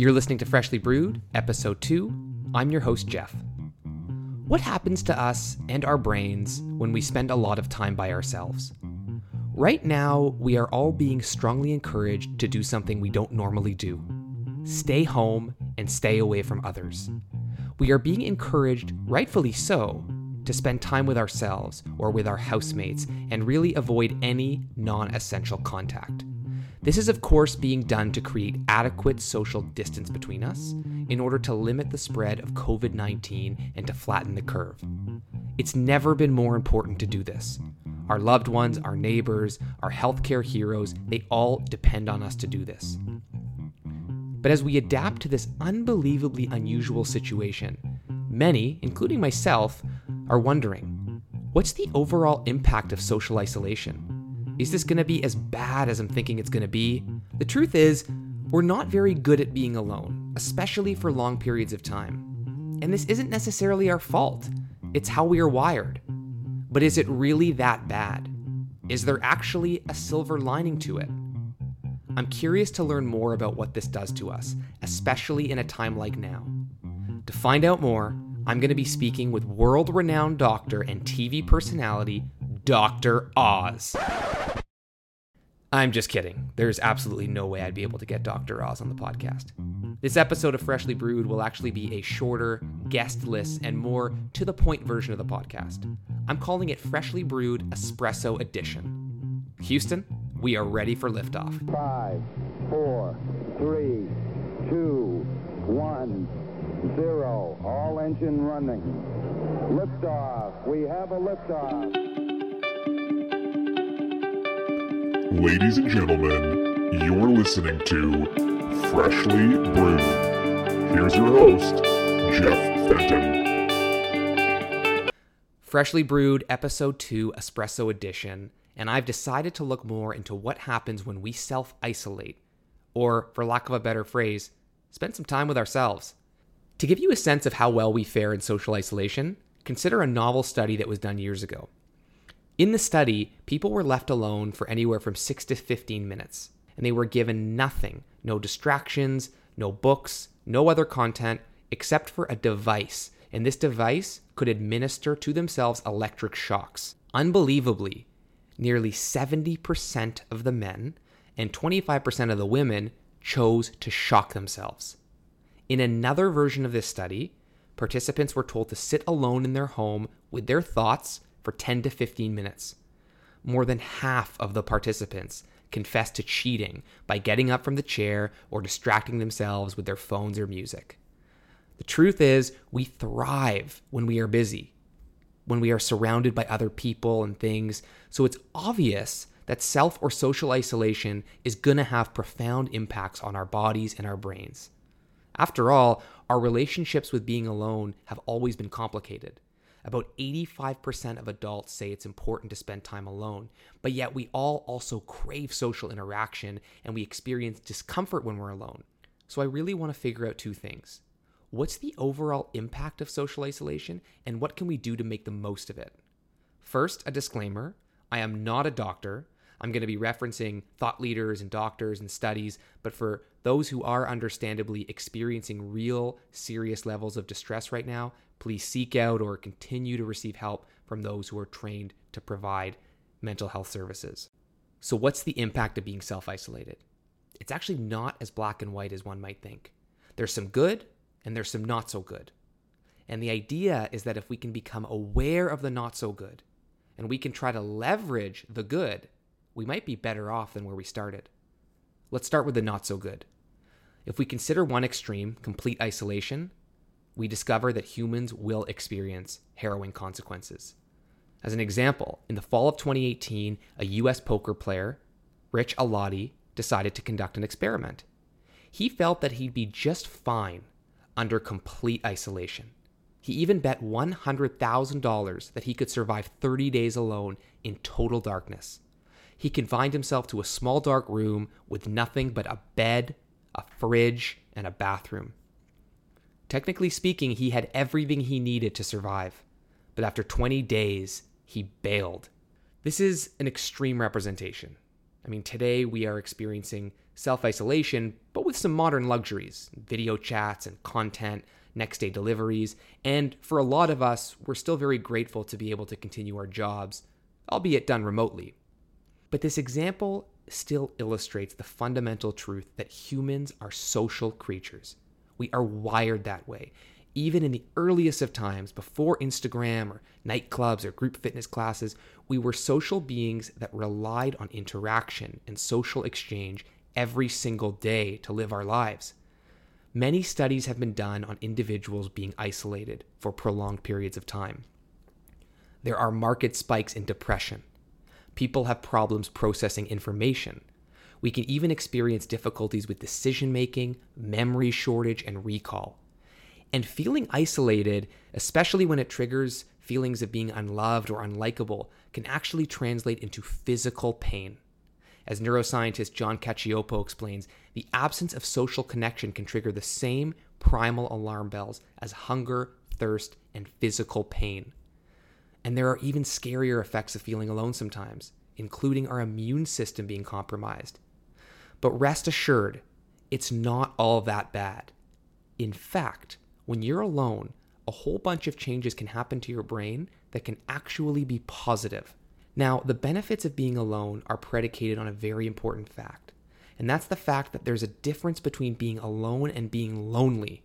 You're listening to Freshly Brewed, Episode 2. I'm your host, Jeff. What happens to us and our brains when we spend a lot of time by ourselves? Right now, we are all being strongly encouraged to do something we don't normally do stay home and stay away from others. We are being encouraged, rightfully so, to spend time with ourselves or with our housemates and really avoid any non essential contact. This is, of course, being done to create adequate social distance between us in order to limit the spread of COVID 19 and to flatten the curve. It's never been more important to do this. Our loved ones, our neighbors, our healthcare heroes, they all depend on us to do this. But as we adapt to this unbelievably unusual situation, many, including myself, are wondering what's the overall impact of social isolation? Is this going to be as bad as I'm thinking it's going to be? The truth is, we're not very good at being alone, especially for long periods of time. And this isn't necessarily our fault, it's how we are wired. But is it really that bad? Is there actually a silver lining to it? I'm curious to learn more about what this does to us, especially in a time like now. To find out more, I'm going to be speaking with world renowned doctor and TV personality, Dr. Oz. I'm just kidding. There's absolutely no way I'd be able to get Dr. Oz on the podcast. This episode of Freshly Brewed will actually be a shorter, guestless, and more to the point version of the podcast. I'm calling it Freshly Brewed Espresso Edition. Houston, we are ready for liftoff. Five, four, three, two, one, zero. All engine running. Liftoff. We have a liftoff. Ladies and gentlemen, you're listening to Freshly Brewed. Here's your host, Jeff Fenton. Freshly Brewed Episode 2 Espresso Edition, and I've decided to look more into what happens when we self isolate, or, for lack of a better phrase, spend some time with ourselves. To give you a sense of how well we fare in social isolation, consider a novel study that was done years ago. In the study, people were left alone for anywhere from 6 to 15 minutes, and they were given nothing no distractions, no books, no other content, except for a device. And this device could administer to themselves electric shocks. Unbelievably, nearly 70% of the men and 25% of the women chose to shock themselves. In another version of this study, participants were told to sit alone in their home with their thoughts for 10 to 15 minutes. More than half of the participants confessed to cheating by getting up from the chair or distracting themselves with their phones or music. The truth is, we thrive when we are busy, when we are surrounded by other people and things, so it's obvious that self or social isolation is going to have profound impacts on our bodies and our brains. After all, our relationships with being alone have always been complicated. About 85% of adults say it's important to spend time alone, but yet we all also crave social interaction and we experience discomfort when we're alone. So I really want to figure out two things. What's the overall impact of social isolation and what can we do to make the most of it? First, a disclaimer I am not a doctor. I'm going to be referencing thought leaders and doctors and studies, but for those who are understandably experiencing real serious levels of distress right now, please seek out or continue to receive help from those who are trained to provide mental health services. So, what's the impact of being self isolated? It's actually not as black and white as one might think. There's some good and there's some not so good. And the idea is that if we can become aware of the not so good and we can try to leverage the good, we might be better off than where we started. Let's start with the not so good. If we consider one extreme, complete isolation, we discover that humans will experience harrowing consequences. As an example, in the fall of 2018, a US poker player, Rich Alati, decided to conduct an experiment. He felt that he'd be just fine under complete isolation. He even bet $100,000 that he could survive 30 days alone in total darkness. He confined himself to a small dark room with nothing but a bed, a fridge, and a bathroom. Technically speaking, he had everything he needed to survive. But after 20 days, he bailed. This is an extreme representation. I mean, today we are experiencing self isolation, but with some modern luxuries video chats and content, next day deliveries. And for a lot of us, we're still very grateful to be able to continue our jobs, albeit done remotely. But this example still illustrates the fundamental truth that humans are social creatures. We are wired that way. Even in the earliest of times, before Instagram or nightclubs or group fitness classes, we were social beings that relied on interaction and social exchange every single day to live our lives. Many studies have been done on individuals being isolated for prolonged periods of time. There are marked spikes in depression. People have problems processing information. We can even experience difficulties with decision making, memory shortage, and recall. And feeling isolated, especially when it triggers feelings of being unloved or unlikable, can actually translate into physical pain. As neuroscientist John Cacioppo explains, the absence of social connection can trigger the same primal alarm bells as hunger, thirst, and physical pain. And there are even scarier effects of feeling alone sometimes, including our immune system being compromised. But rest assured, it's not all that bad. In fact, when you're alone, a whole bunch of changes can happen to your brain that can actually be positive. Now, the benefits of being alone are predicated on a very important fact, and that's the fact that there's a difference between being alone and being lonely.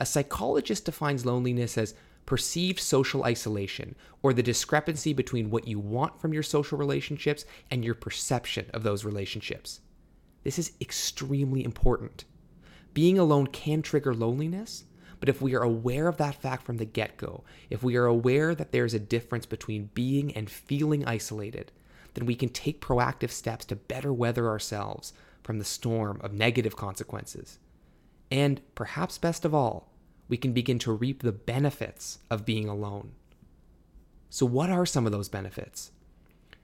A psychologist defines loneliness as perceived social isolation, or the discrepancy between what you want from your social relationships and your perception of those relationships. This is extremely important. Being alone can trigger loneliness, but if we are aware of that fact from the get go, if we are aware that there's a difference between being and feeling isolated, then we can take proactive steps to better weather ourselves from the storm of negative consequences. And perhaps best of all, we can begin to reap the benefits of being alone. So, what are some of those benefits?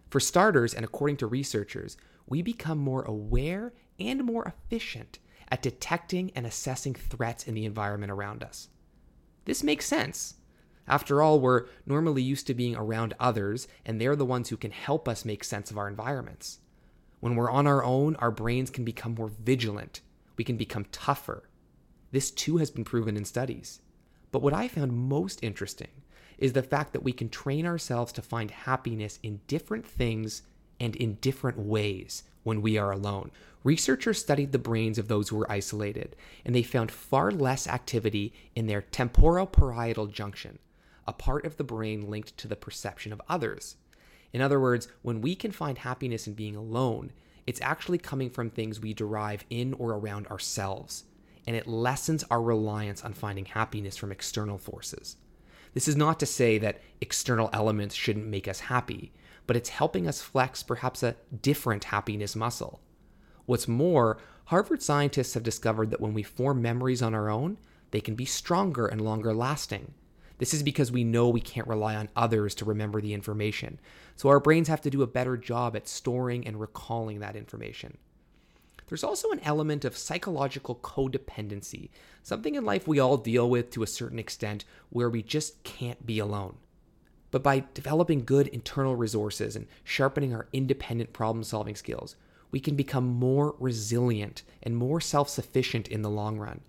For starters, and according to researchers, we become more aware and more efficient at detecting and assessing threats in the environment around us. This makes sense. After all, we're normally used to being around others, and they're the ones who can help us make sense of our environments. When we're on our own, our brains can become more vigilant, we can become tougher. This too has been proven in studies. But what I found most interesting is the fact that we can train ourselves to find happiness in different things and in different ways when we are alone. Researchers studied the brains of those who were isolated, and they found far less activity in their temporoparietal junction, a part of the brain linked to the perception of others. In other words, when we can find happiness in being alone, it's actually coming from things we derive in or around ourselves, and it lessens our reliance on finding happiness from external forces. This is not to say that external elements shouldn't make us happy, but it's helping us flex perhaps a different happiness muscle. What's more, Harvard scientists have discovered that when we form memories on our own, they can be stronger and longer lasting. This is because we know we can't rely on others to remember the information, so our brains have to do a better job at storing and recalling that information. There's also an element of psychological codependency, something in life we all deal with to a certain extent where we just can't be alone. But by developing good internal resources and sharpening our independent problem solving skills, we can become more resilient and more self sufficient in the long run.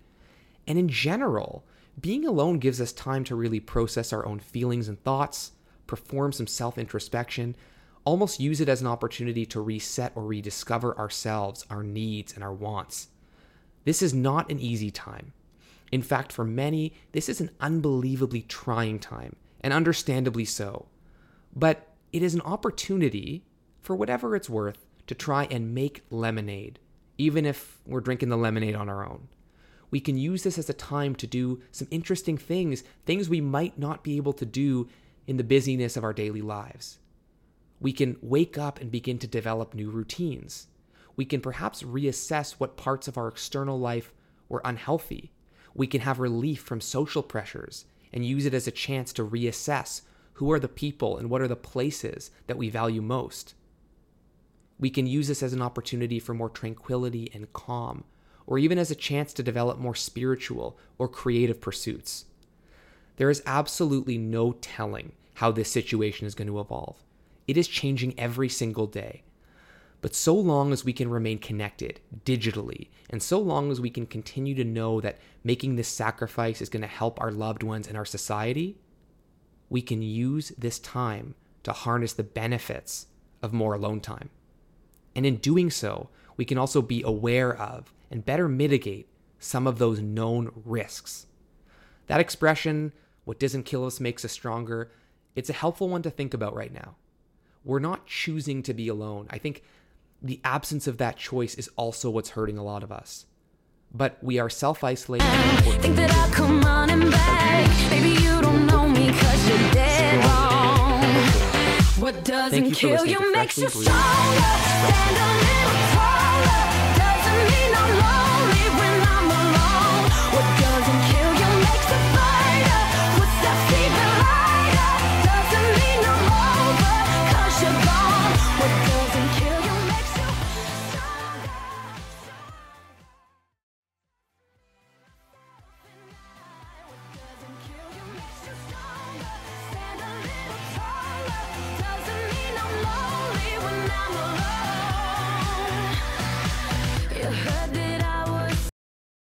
And in general, being alone gives us time to really process our own feelings and thoughts, perform some self introspection, almost use it as an opportunity to reset or rediscover ourselves, our needs, and our wants. This is not an easy time. In fact, for many, this is an unbelievably trying time, and understandably so. But it is an opportunity, for whatever it's worth, to try and make lemonade, even if we're drinking the lemonade on our own. We can use this as a time to do some interesting things, things we might not be able to do in the busyness of our daily lives. We can wake up and begin to develop new routines. We can perhaps reassess what parts of our external life were unhealthy. We can have relief from social pressures and use it as a chance to reassess who are the people and what are the places that we value most. We can use this as an opportunity for more tranquility and calm, or even as a chance to develop more spiritual or creative pursuits. There is absolutely no telling how this situation is going to evolve. It is changing every single day. But so long as we can remain connected digitally, and so long as we can continue to know that making this sacrifice is going to help our loved ones and our society, we can use this time to harness the benefits of more alone time. And in doing so, we can also be aware of and better mitigate some of those known risks. That expression, what doesn't kill us makes us stronger, it's a helpful one to think about right now. We're not choosing to be alone. I think the absence of that choice is also what's hurting a lot of us. But we are self isolating. Think that I'll come running back. Baby, you don't know me cause you're dead wrong. What doesn't kill you makes you stronger. Stand a little taller.